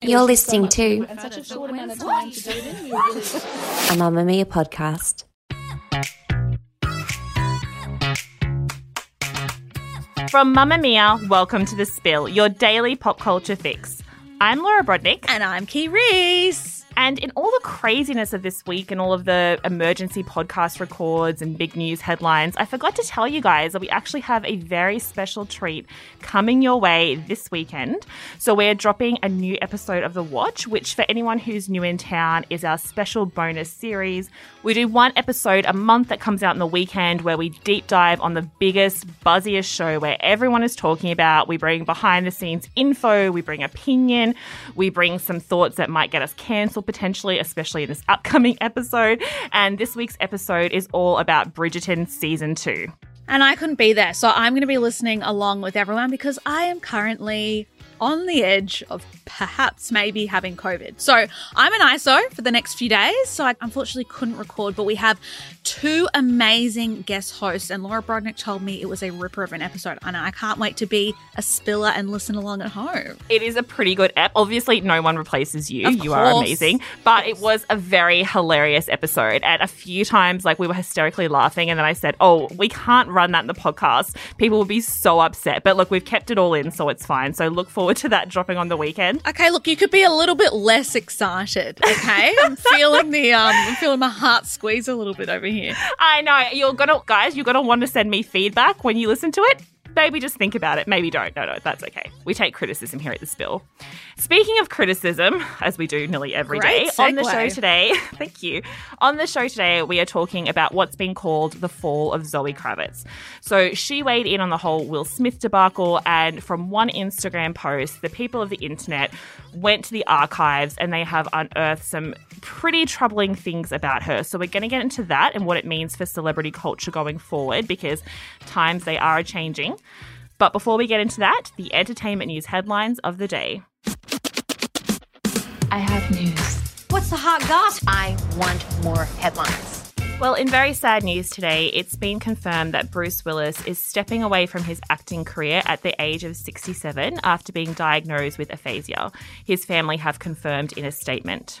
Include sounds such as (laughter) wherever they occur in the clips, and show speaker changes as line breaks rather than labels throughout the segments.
You're listening to a (laughs) Mamamia podcast.
From Mamamia, welcome to The Spill, your daily pop culture fix. I'm Laura Brodnik.
And I'm Kee Reece.
And in all the craziness of this week and all of the emergency podcast records and big news headlines, I forgot to tell you guys that we actually have a very special treat coming your way this weekend. So we're dropping a new episode of The Watch, which for anyone who's new in town is our special bonus series. We do one episode a month that comes out in the weekend where we deep dive on the biggest, buzziest show where everyone is talking about. We bring behind the scenes info, we bring opinion, we bring some thoughts that might get us cancelled potentially, especially in this upcoming (laughs) episode. And this week's episode is all about Bridgerton season two.
And I couldn't be there. So I'm going to be listening along with everyone because I am currently on the edge of perhaps maybe having COVID. So I'm an ISO for the next few days. So I unfortunately couldn't record, but we have two amazing guest hosts. And Laura Brodnik told me it was a ripper of an episode. And I can't wait to be a spiller and listen along at home.
It is a pretty good app. Obviously, no one replaces you. Of you course. are amazing. But it was a very hilarious episode. And a few times, like, we were hysterically laughing. And then I said, Oh, we can't run that in the podcast. People will be so upset. But look, we've kept it all in, so it's fine. So look forward to that dropping on the weekend.
Okay, look, you could be a little bit less excited. Okay, (laughs) I'm feeling the um, I'm feeling my heart squeeze a little bit over here.
I know you're gonna, guys. You're gonna want to send me feedback when you listen to it maybe just think about it. Maybe don't. No, no, that's okay. We take criticism here at the spill. Speaking of criticism, as we do nearly every
Great
day
segue.
on the show today, (laughs) thank you. On the show today, we are talking about what's been called the fall of Zoe Kravitz. So she weighed in on the whole Will Smith debacle, and from one Instagram post, the people of the internet went to the archives and they have unearthed some pretty troubling things about her. So we're going to get into that and what it means for celebrity culture going forward because times they are changing. But before we get into that, the entertainment news headlines of the day.
I have news.
What's the hot gossip? I want more headlines.
Well, in very sad news today, it's been confirmed that Bruce Willis is stepping away from his acting career at the age of 67 after being diagnosed with aphasia. His family have confirmed in a statement.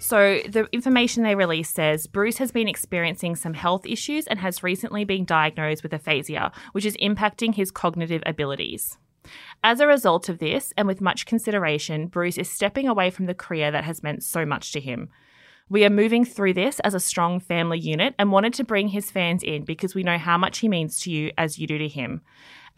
So, the information they released says Bruce has been experiencing some health issues and has recently been diagnosed with aphasia, which is impacting his cognitive abilities. As a result of this, and with much consideration, Bruce is stepping away from the career that has meant so much to him. We are moving through this as a strong family unit and wanted to bring his fans in because we know how much he means to you as you do to him.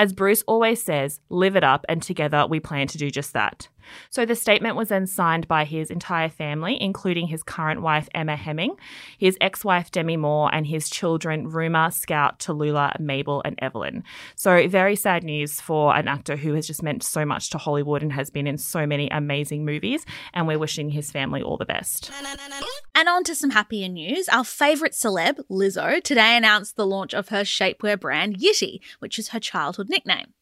As Bruce always says, live it up, and together we plan to do just that. So the statement was then signed by his entire family, including his current wife, Emma Hemming, his ex wife, Demi Moore, and his children, Rumer, Scout, Tallulah, Mabel, and Evelyn. So very sad news for an actor who has just meant so much to Hollywood and has been in so many amazing movies. And we're wishing his family all the best.
And on to some happier news. Our favourite celeb, Lizzo, today announced the launch of her shapewear brand, Yitty, which is her childhood nickname.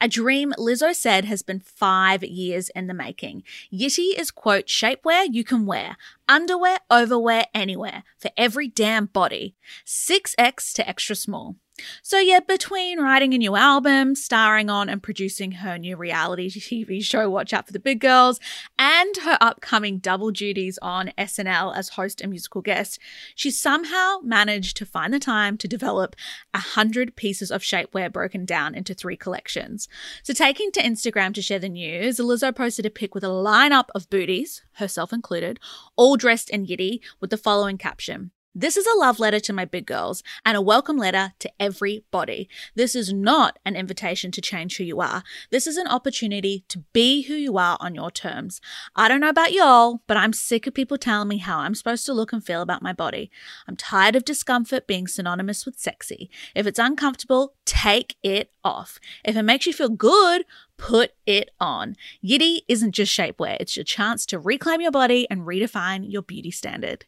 A dream Lizzo said has been five years in the making. Yitty is, quote, shapewear you can wear, underwear, overwear, anywhere, for every damn body. 6X to extra small. So, yeah, between writing a new album, starring on and producing her new reality (laughs) TV show, Watch Out for the Big Girls, and her upcoming double duties on SNL as host and musical guest, she somehow managed to find the time to develop a hundred pieces of shapewear broken down into three collections. So, taking to Instagram to share the news, Lizzo posted a pic with a lineup of booties, herself included, all dressed in yitty, with the following caption This is a love letter to my big girls and a welcome letter to everybody. This is not an invitation to change who you are. This is an opportunity to be who you are on your terms. I don't know about y'all, but I'm sick of people telling me how I'm supposed to look and feel about my body. I'm tired of discomfort being synonymous with sexy. If it's uncomfortable, take it off. If it makes you feel good, put it on. Yitty isn't just shapewear, it's your chance to reclaim your body and redefine your beauty standard.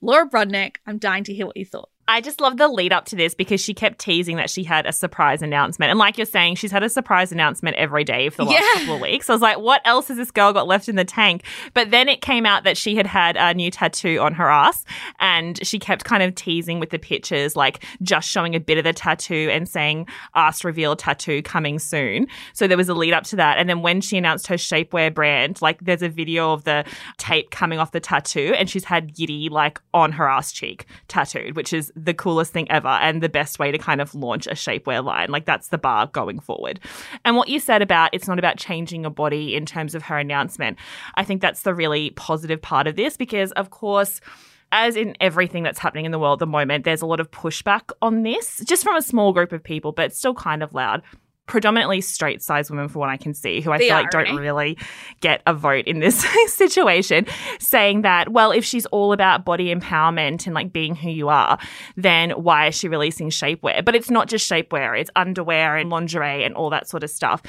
Laura Brodnik, I'm dying to hear what you thought.
I just love the lead up to this because she kept teasing that she had a surprise announcement. And like you're saying, she's had a surprise announcement every day for the last
Yeah.
couple of weeks. I was like, what else has this girl got left in the tank? But then it came out that she had had a new tattoo on her ass and she kept kind of teasing with the pictures, like just showing a bit of the tattoo and saying ass reveal tattoo coming soon. So there was a lead up to that. And then when she announced her shapewear brand, like there's a video of the tape coming off the tattoo and she's had Yitty like on her ass cheek tattooed, which is the coolest thing ever and the best way to kind of launch a shapewear line. Like that's the bar going forward. And what you said about it's not about changing your body in terms of her announcement, I think that's the really positive part of this because, of course, as in everything that's happening in the world at the moment, there's a lot of pushback on this, just from a small group of people, but it's still kind of loud. Predominantly straight sized women, for what I can see, who I feel like don't really get a vote in this (laughs) situation, saying that, well, if she's all about body empowerment and like being who you are, then why is she releasing shapewear? But it's not just shapewear, it's underwear and lingerie and all that sort of stuff.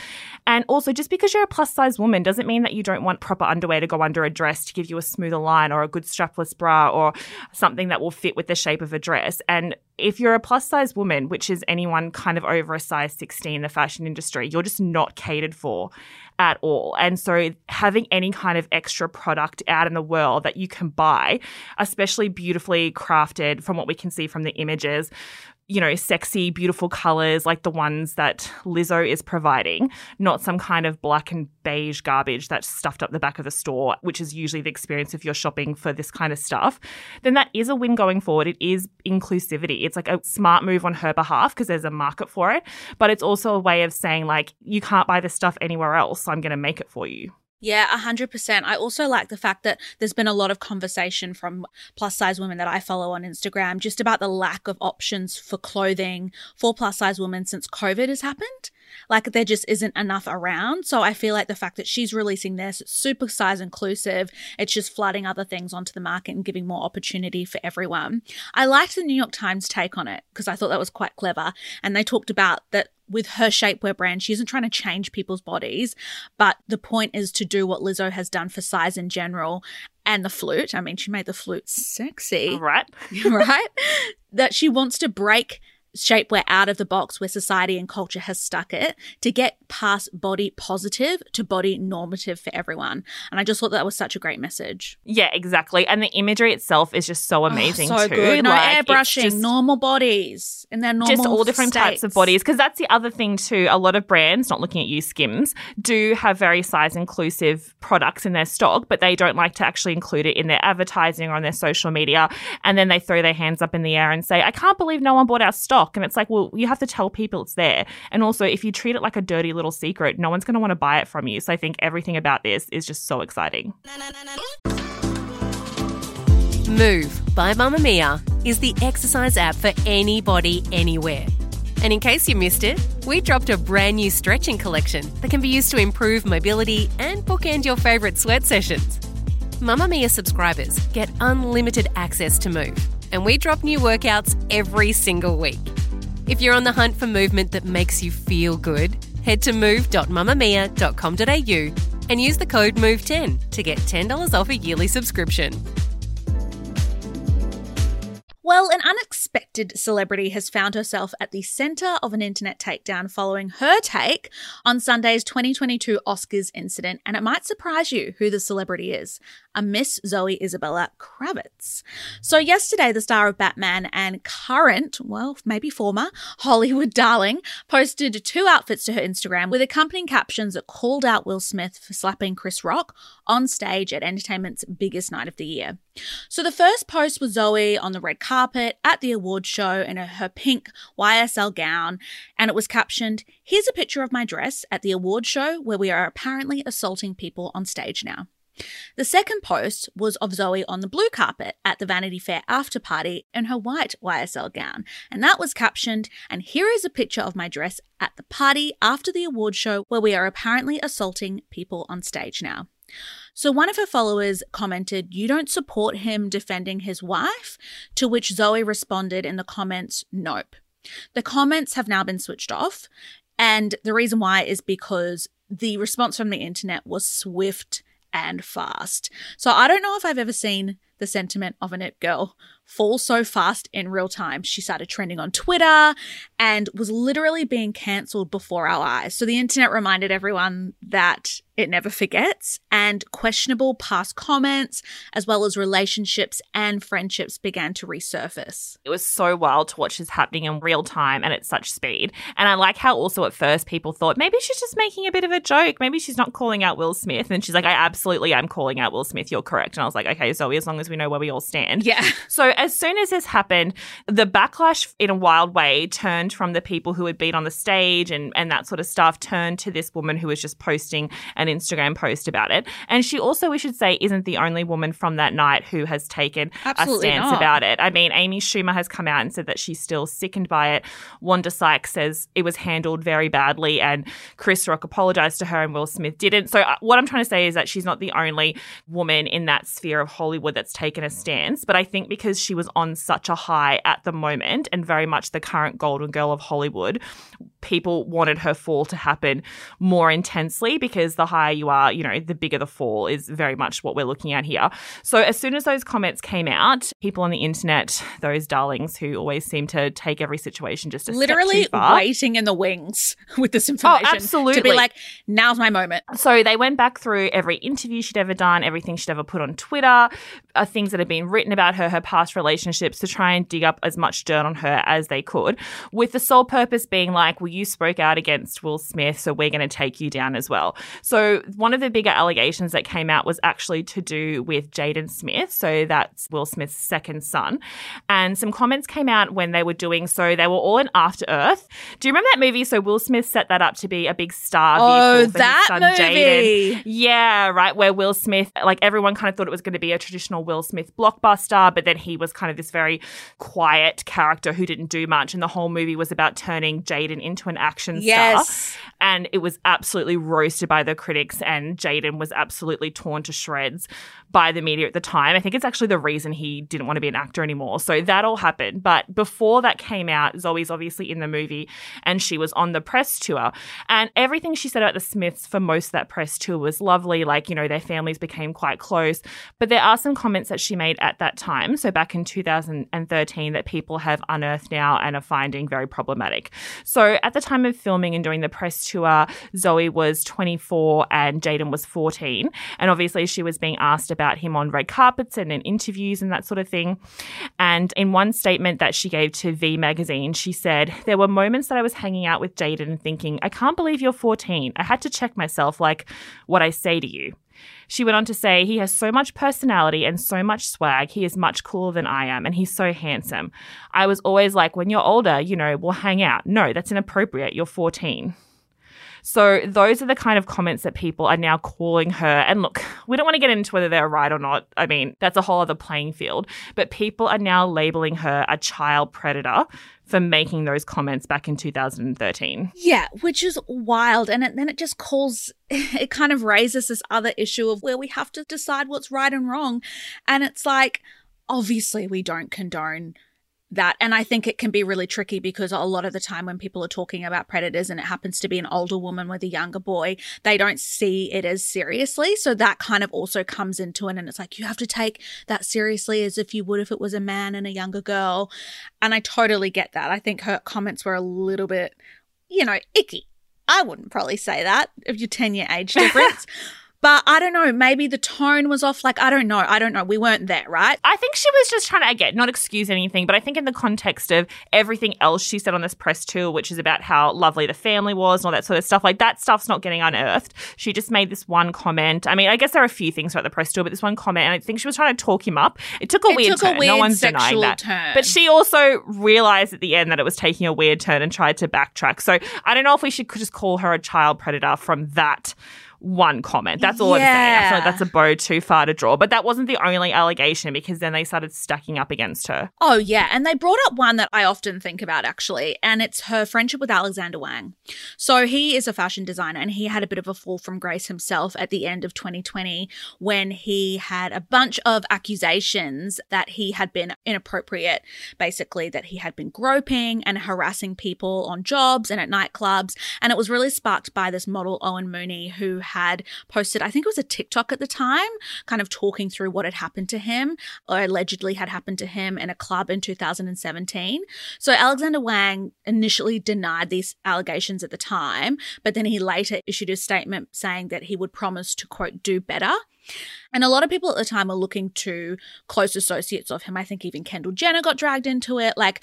And also, just because you're a plus size woman doesn't mean that you don't want proper underwear to go under a dress to give you a smoother line or a good strapless bra or something that will fit with the shape of a dress. And if you're a plus size woman, which is anyone kind of over a size 16 in the fashion industry, you're just not catered for at all. And so having any kind of extra product out in the world that you can buy, especially beautifully crafted from what we can see from the images, you know, sexy, beautiful colors like the ones that Lizzo is providing, not some kind of black and beige garbage that's stuffed up the back of the store, which is usually the experience if you're shopping for this kind of stuff, then that is a win going forward. It is inclusivity. It's like a smart move on her behalf because there's a market for it, but it's also a way of saying, like, you can't buy this stuff anywhere else, so I'm going to make it for you.
Yeah, 100%. I also like the fact that there's been a lot of conversation from plus size women that I follow on Instagram just about the lack of options for clothing for plus size women since COVID has happened. Like there just isn't enough around. So I feel like the fact that she's releasing this, super size inclusive, it's just flooding other things onto the market and giving more opportunity for everyone. I liked the New York Times take on it because I thought that was quite clever. And they talked about that with her shapewear brand, she isn't trying to change people's bodies, but the point is to do what Lizzo has done for size in general and the flute. I mean, she made the flute sexy,
Right? (laughs)
right? That she wants to break shapewear out of the box where society and culture has stuck it to get past body positive to body normative for everyone. And I just thought that was such a great message.
Yeah, exactly. And the imagery itself is just so ah, amazing
oh, so
too.
good. No
Like,
airbrushing,
just-
normal bodies in their normal
just all different types of bodies because that's the other thing too a lot of brands not looking at you skims do have very size inclusive products in their stock but they don't like to actually include it in their advertising or on their social media and then they throw their hands up in the air and say i can't believe no one bought our stock and it's like well you have to tell people it's there and also if you treat it like a dirty little secret no one's going to want to buy it from you so i think everything about this is just so exciting
Move by Mamamia is the exercise app for anybody, anywhere. And in case you missed it, we dropped a brand new stretching collection that can be used to improve mobility and bookend your favourite sweat sessions. Mamamia subscribers get unlimited access to Move, and we drop new workouts every single week. If you're on the hunt for movement that makes you feel good, head to move.mamamia.com.au and use the code MOVE10 to get $10 off a yearly subscription.
Well, an unexpected celebrity has found herself at the center of an internet takedown following her take on Sunday's 2022 Oscars incident, and it might surprise you who the celebrity is a Miss Zoe Isabella Kravitz. So, yesterday, the star of Batman and current, well, maybe former, Hollywood darling posted two outfits to her Instagram with accompanying captions that called out Will Smith for slapping Chris Rock on stage at entertainment's biggest night of the year. So the first post was Zoe on the red carpet at the award show in her pink YSL gown, and it was captioned, Here's a picture of my dress at the award show where we are apparently assaulting people on stage now. The second post was of Zoe on the blue carpet at the Vanity Fair after party in her white YSL gown, and that was captioned, and here is a picture of my dress at the party after the award show where we are apparently assaulting people on stage now. So one of her followers commented, You don't support him defending his wife? To which Zoe responded in the comments, Nope. The comments have now been switched off. And the reason why is because the response from the internet was swift and fast. So I don't know if I've ever seen the sentiment of an it girl fall so fast in real time. She started trending on Twitter and was literally being cancelled before our eyes. So the internet reminded everyone that it never forgets, and questionable past comments, as well as relationships and friendships, began to resurface.
It was so wild to watch this happening in real time and at such speed. And I like how also at first people thought maybe she's just making a bit of a joke. Maybe she's not calling out Will Smith. And she's like, I absolutely am calling out Will Smith. You're correct. And I was like, okay, Zoe, as long as we know where we all stand.
Yeah. (laughs)
So as soon as this happened, the backlash in a wild way turned from the people who had been on the stage and, and that sort of stuff turned to this woman who was just posting an Instagram post about it. And she also, we should say, isn't the only woman from that night who has taken
Absolutely
a stance
not.
about it. I mean, Amy Schumer has come out and said that she's still sickened by it. Wanda Sykes says it was handled very badly, and Chris Rock apologized to her, and Will Smith didn't. So, uh, what I'm trying to say is that she's not the only woman in that sphere of Hollywood that's taken a stance. But I think because she was on such a high at the moment and very much the current golden girl of Hollywood, people wanted her fall to happen more intensely because the higher you are, you know, the bigger the fall is very much what we're looking at here. So as soon as those comments came out, people on the internet, those darlings who always seem to take every situation just a step
Literally waiting in the wings (laughs) with this information. Oh, absolutely. To be like, now's my moment.
So they went back through every interview she'd ever done, everything she'd ever put on Twitter, uh, things that had been written about her, her past relationships, to try and dig up as much dirt on her as they could, with the sole purpose being like, well, you spoke out against Will Smith, so we're going to take you down as well. So one of the bigger allegations that came out was actually to do with Jaden Smith. So that's Will Smith's second son. And some comments came out when they were doing so. They were all in After Earth. Do you remember that movie? So Will Smith set that up to be a big star
Oh,
for
that
his son
movie.
Jaden. Yeah, right. Where Will Smith, like everyone kind of thought it was going to be a traditional Will Smith blockbuster, but then he was kind of this very quiet character who didn't do much. And the whole movie was about turning Jaden into an action
Yes.
star. And it was absolutely roasted by the critics, and Jaden was absolutely torn to shreds by the media at the time. I think it's actually the reason he didn't want to be an actor anymore. So that all happened. But before that came out, Zoe's obviously in the movie and she was on the press tour. And everything she said about the Smiths for most of that press tour was lovely. Like, you know, their families became quite close. But there are some comments that she made at that time, so back in 2013, that people have unearthed now and are finding very problematic. So at the time of filming and doing the press tour, Zoe was 24 and Jaden was 14. And obviously, she was being asked about him on red carpets and in interviews and that sort of thing. And in one statement that she gave to V Magazine, she said, There were moments that I was hanging out with Jaden and thinking, I can't believe you're 14. I had to check myself, like what I say to you. She went on to say, He has so much personality and so much swag. He is much cooler than I am, and he's so handsome. I was always like, When you're older, you know, we'll hang out. No, that's inappropriate. You're 14. So those are the kind of comments that people are now calling her. And look, we don't want to get into whether they're right or not. I mean, that's a whole other playing field. But people are now labeling her a child predator for making those comments back in 2013.
Yeah, which is wild. And it, then it just calls, (laughs) it kind of raises this other issue of where we have to decide what's right and wrong. And it's like, obviously, we don't condone that. And I think it can be really tricky because a lot of the time when people are talking about predators and it happens to be an older woman with a younger boy, they don't see it as seriously. So that kind of also comes into it. And it's like, you have to take that seriously as if you would if it was a man and a younger girl. And I totally get that. I think her comments were a little bit, you know, icky. I wouldn't probably say that of your 10 year age (laughs) difference. But I don't know, maybe the tone was off. Like, I don't know. I don't know. We weren't there, right?
I think she was just trying to, again, not excuse anything, but I think in the context of everything else she said on this press tour, which is about how lovely the family was and all that sort of stuff, like that stuff's not getting unearthed. She just made this one comment. I mean, I guess there are a few things about the press tour, but this one comment, and I think she was trying to talk him up. It took a
It
weird
took a
turn. no
weird
one's denying that.
turn.
But she also realized at the end that it was taking a weird turn and tried to backtrack. So I don't know if we should just call her a child predator from that one comment. That's all I'm saying. I
Yeah.
feel like that's a bow too far to draw. But that wasn't the only allegation because then they started stacking up against her.
Oh, yeah. And they brought up one that I often think about, actually, and it's her friendship with Alexander Wang. So he is a fashion designer and he had a bit of a fall from grace himself at the end of 2020 when he had a bunch of accusations that he had been inappropriate, basically, that he had been groping and harassing people on jobs and at nightclubs. And it was really sparked by this model, Owen Mooney, who had posted, I think it was a TikTok at the time, kind of talking through what had happened to him or allegedly had happened to him in a club in 2017. So Alexander Wang initially denied these allegations at the time, but then he later issued a statement saying that he would promise to, quote, do better. And a lot of people at the time were looking to close associates of him. I think even Kendall Jenner got dragged into it. Like,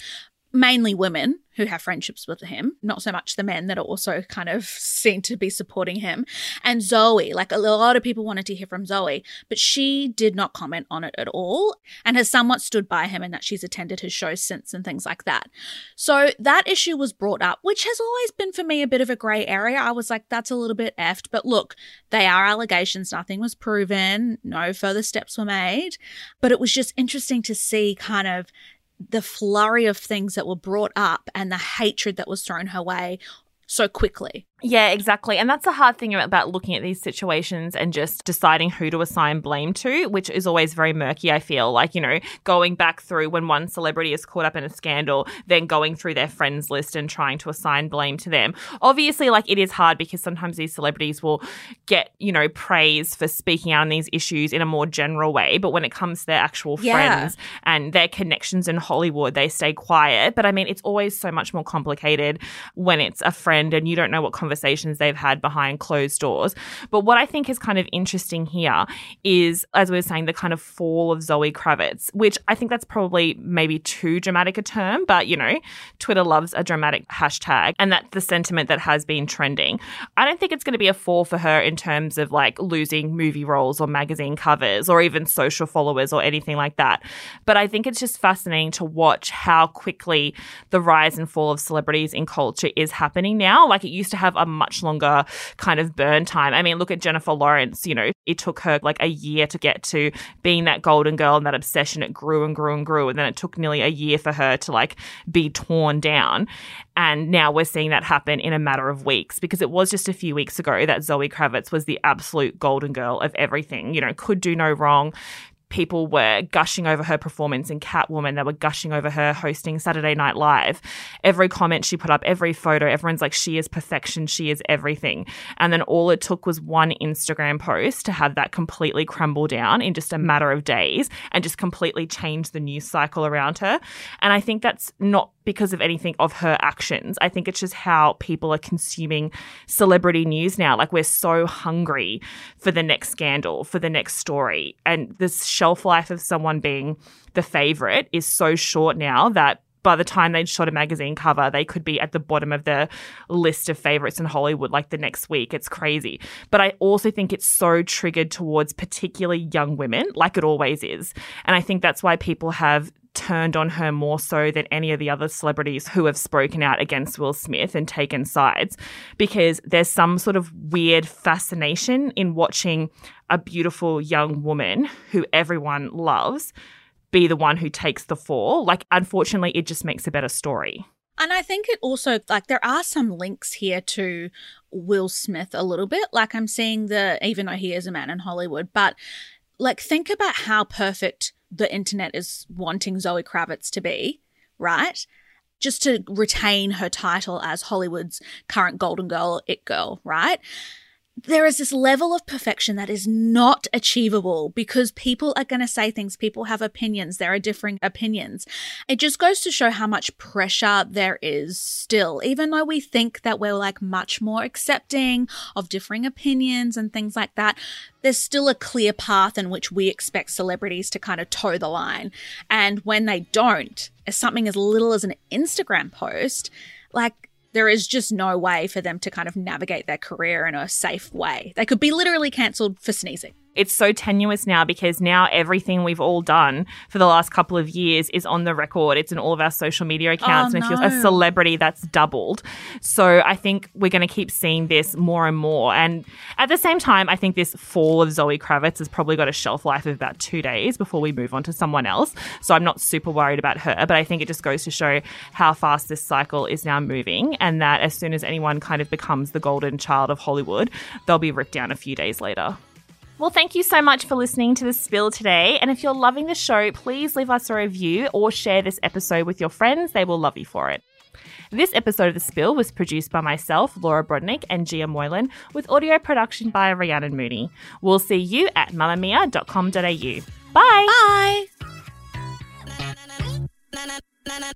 mainly women who have friendships with him, not so much the men that are also kind of seen to be supporting him. And Zoe, like a lot of people wanted to hear from Zoe, but she did not comment on it at all and has somewhat stood by him in that she's attended his shows since and things like that. So that issue was brought up, which has always been for me a bit of a grey area. I was like, that's a little bit effed. But look, they are allegations. Nothing was proven. No further steps were made. But it was just interesting to see kind of the flurry of things that were brought up and the hatred that was thrown her way so quickly.
Yeah, exactly. And that's the hard thing about looking at these situations and just deciding who to assign blame to, which is always very murky, I feel. Like, you know, going back through when one celebrity is caught up in a scandal, then going through their friends list and trying to assign blame to them. Obviously, like, it is hard because sometimes these celebrities will get, you know, praise for speaking out on these issues in a more general way. But when it comes to their actual
Yeah.
friends and their connections in Hollywood, they stay quiet. But I mean, it's always so much more complicated when it's a friend and you don't know what conversations they've had behind closed doors. But what I think is kind of interesting here is, as we were saying, the kind of fall of Zoe Kravitz, which I think that's probably maybe too dramatic a term, but you know, Twitter loves a dramatic hashtag, and that's the sentiment that has been trending. I don't think it's going to be a fall for her in terms of like losing movie roles or magazine covers or even social followers or anything like that. But I think it's just fascinating to watch how quickly the rise and fall of celebrities in culture is happening now. Like it used to have a much longer kind of burn time. I mean, look at Jennifer Lawrence, you know, it took her like a year to get to being that golden girl and that obsession. It grew and grew and grew. And then it took nearly a year for her to like be torn down. And now we're seeing that happen in a matter of weeks because it was just a few weeks ago that Zoe Kravitz was the absolute golden girl of everything, you know, could do no wrong. People were gushing over her performance in Catwoman. They were gushing over her hosting Saturday Night Live. Every comment she put up, every photo, everyone's like, she is perfection. She is everything. And then all it took was one Instagram post to have that completely crumble down in just a matter of days and just completely change the news cycle around her. And I think that's not because of anything of her actions. I think it's just how people are consuming celebrity news now. Like we're so hungry for the next scandal, for the next story. And this shelf life of someone being the favorite is so short now that by the time they'd shot a magazine cover, they could be at the bottom of the list of favorites in Hollywood like the next week. It's crazy. But I also think it's so triggered towards particularly young women, like it always is. And I think that's why people have turned on her more so than any of the other celebrities who have spoken out against Will Smith and taken sides because there's some sort of weird fascination in watching a beautiful young woman who everyone loves be the one who takes the fall. Like, unfortunately, it just makes a better story.
And I think it also like there are some links here to Will Smith a little bit. Like I'm seeing the even though he is a man in Hollywood, but like think about how perfect the internet is wanting Zoe Kravitz to be, right? Just to retain her title as Hollywood's current golden girl, it girl, right? There is this level of perfection that is not achievable because people are going to say things. People have opinions. There are differing opinions. It just goes to show how much pressure there is still, even though we think that we're like much more accepting of differing opinions and things like that. There's still a clear path in which we expect celebrities to kind of toe the line. And when they don't, as something as little as an Instagram post, like there is just no way for them to kind of navigate their career in a safe way. They could be literally cancelled for sneezing.
It's so tenuous now because now everything we've all done for the last couple of years is on the record. It's in all of our social media oh, accounts.
Oh,
and if you're a celebrity, that's doubled. So I think we're going to keep seeing this more and more. And at the same time, I think this fall of Zoe Kravitz has probably got a shelf life of about two days before we move on to someone else. So I'm not super worried about her. But I think it just goes to show how fast this cycle is now moving and that as soon as anyone kind of becomes the golden child of Hollywood, they'll be ripped down a few days later. Well, thank you so much for listening to the spill today. And if you're loving the show, please leave us a review or share this episode with your friends. They will love you for it. This episode of The Spill was produced by myself, Laura Brodnik, and Gia Moylan, with audio production by Rhiannon Mooney. We'll see you at mamamia.com.au. Bye!
Bye.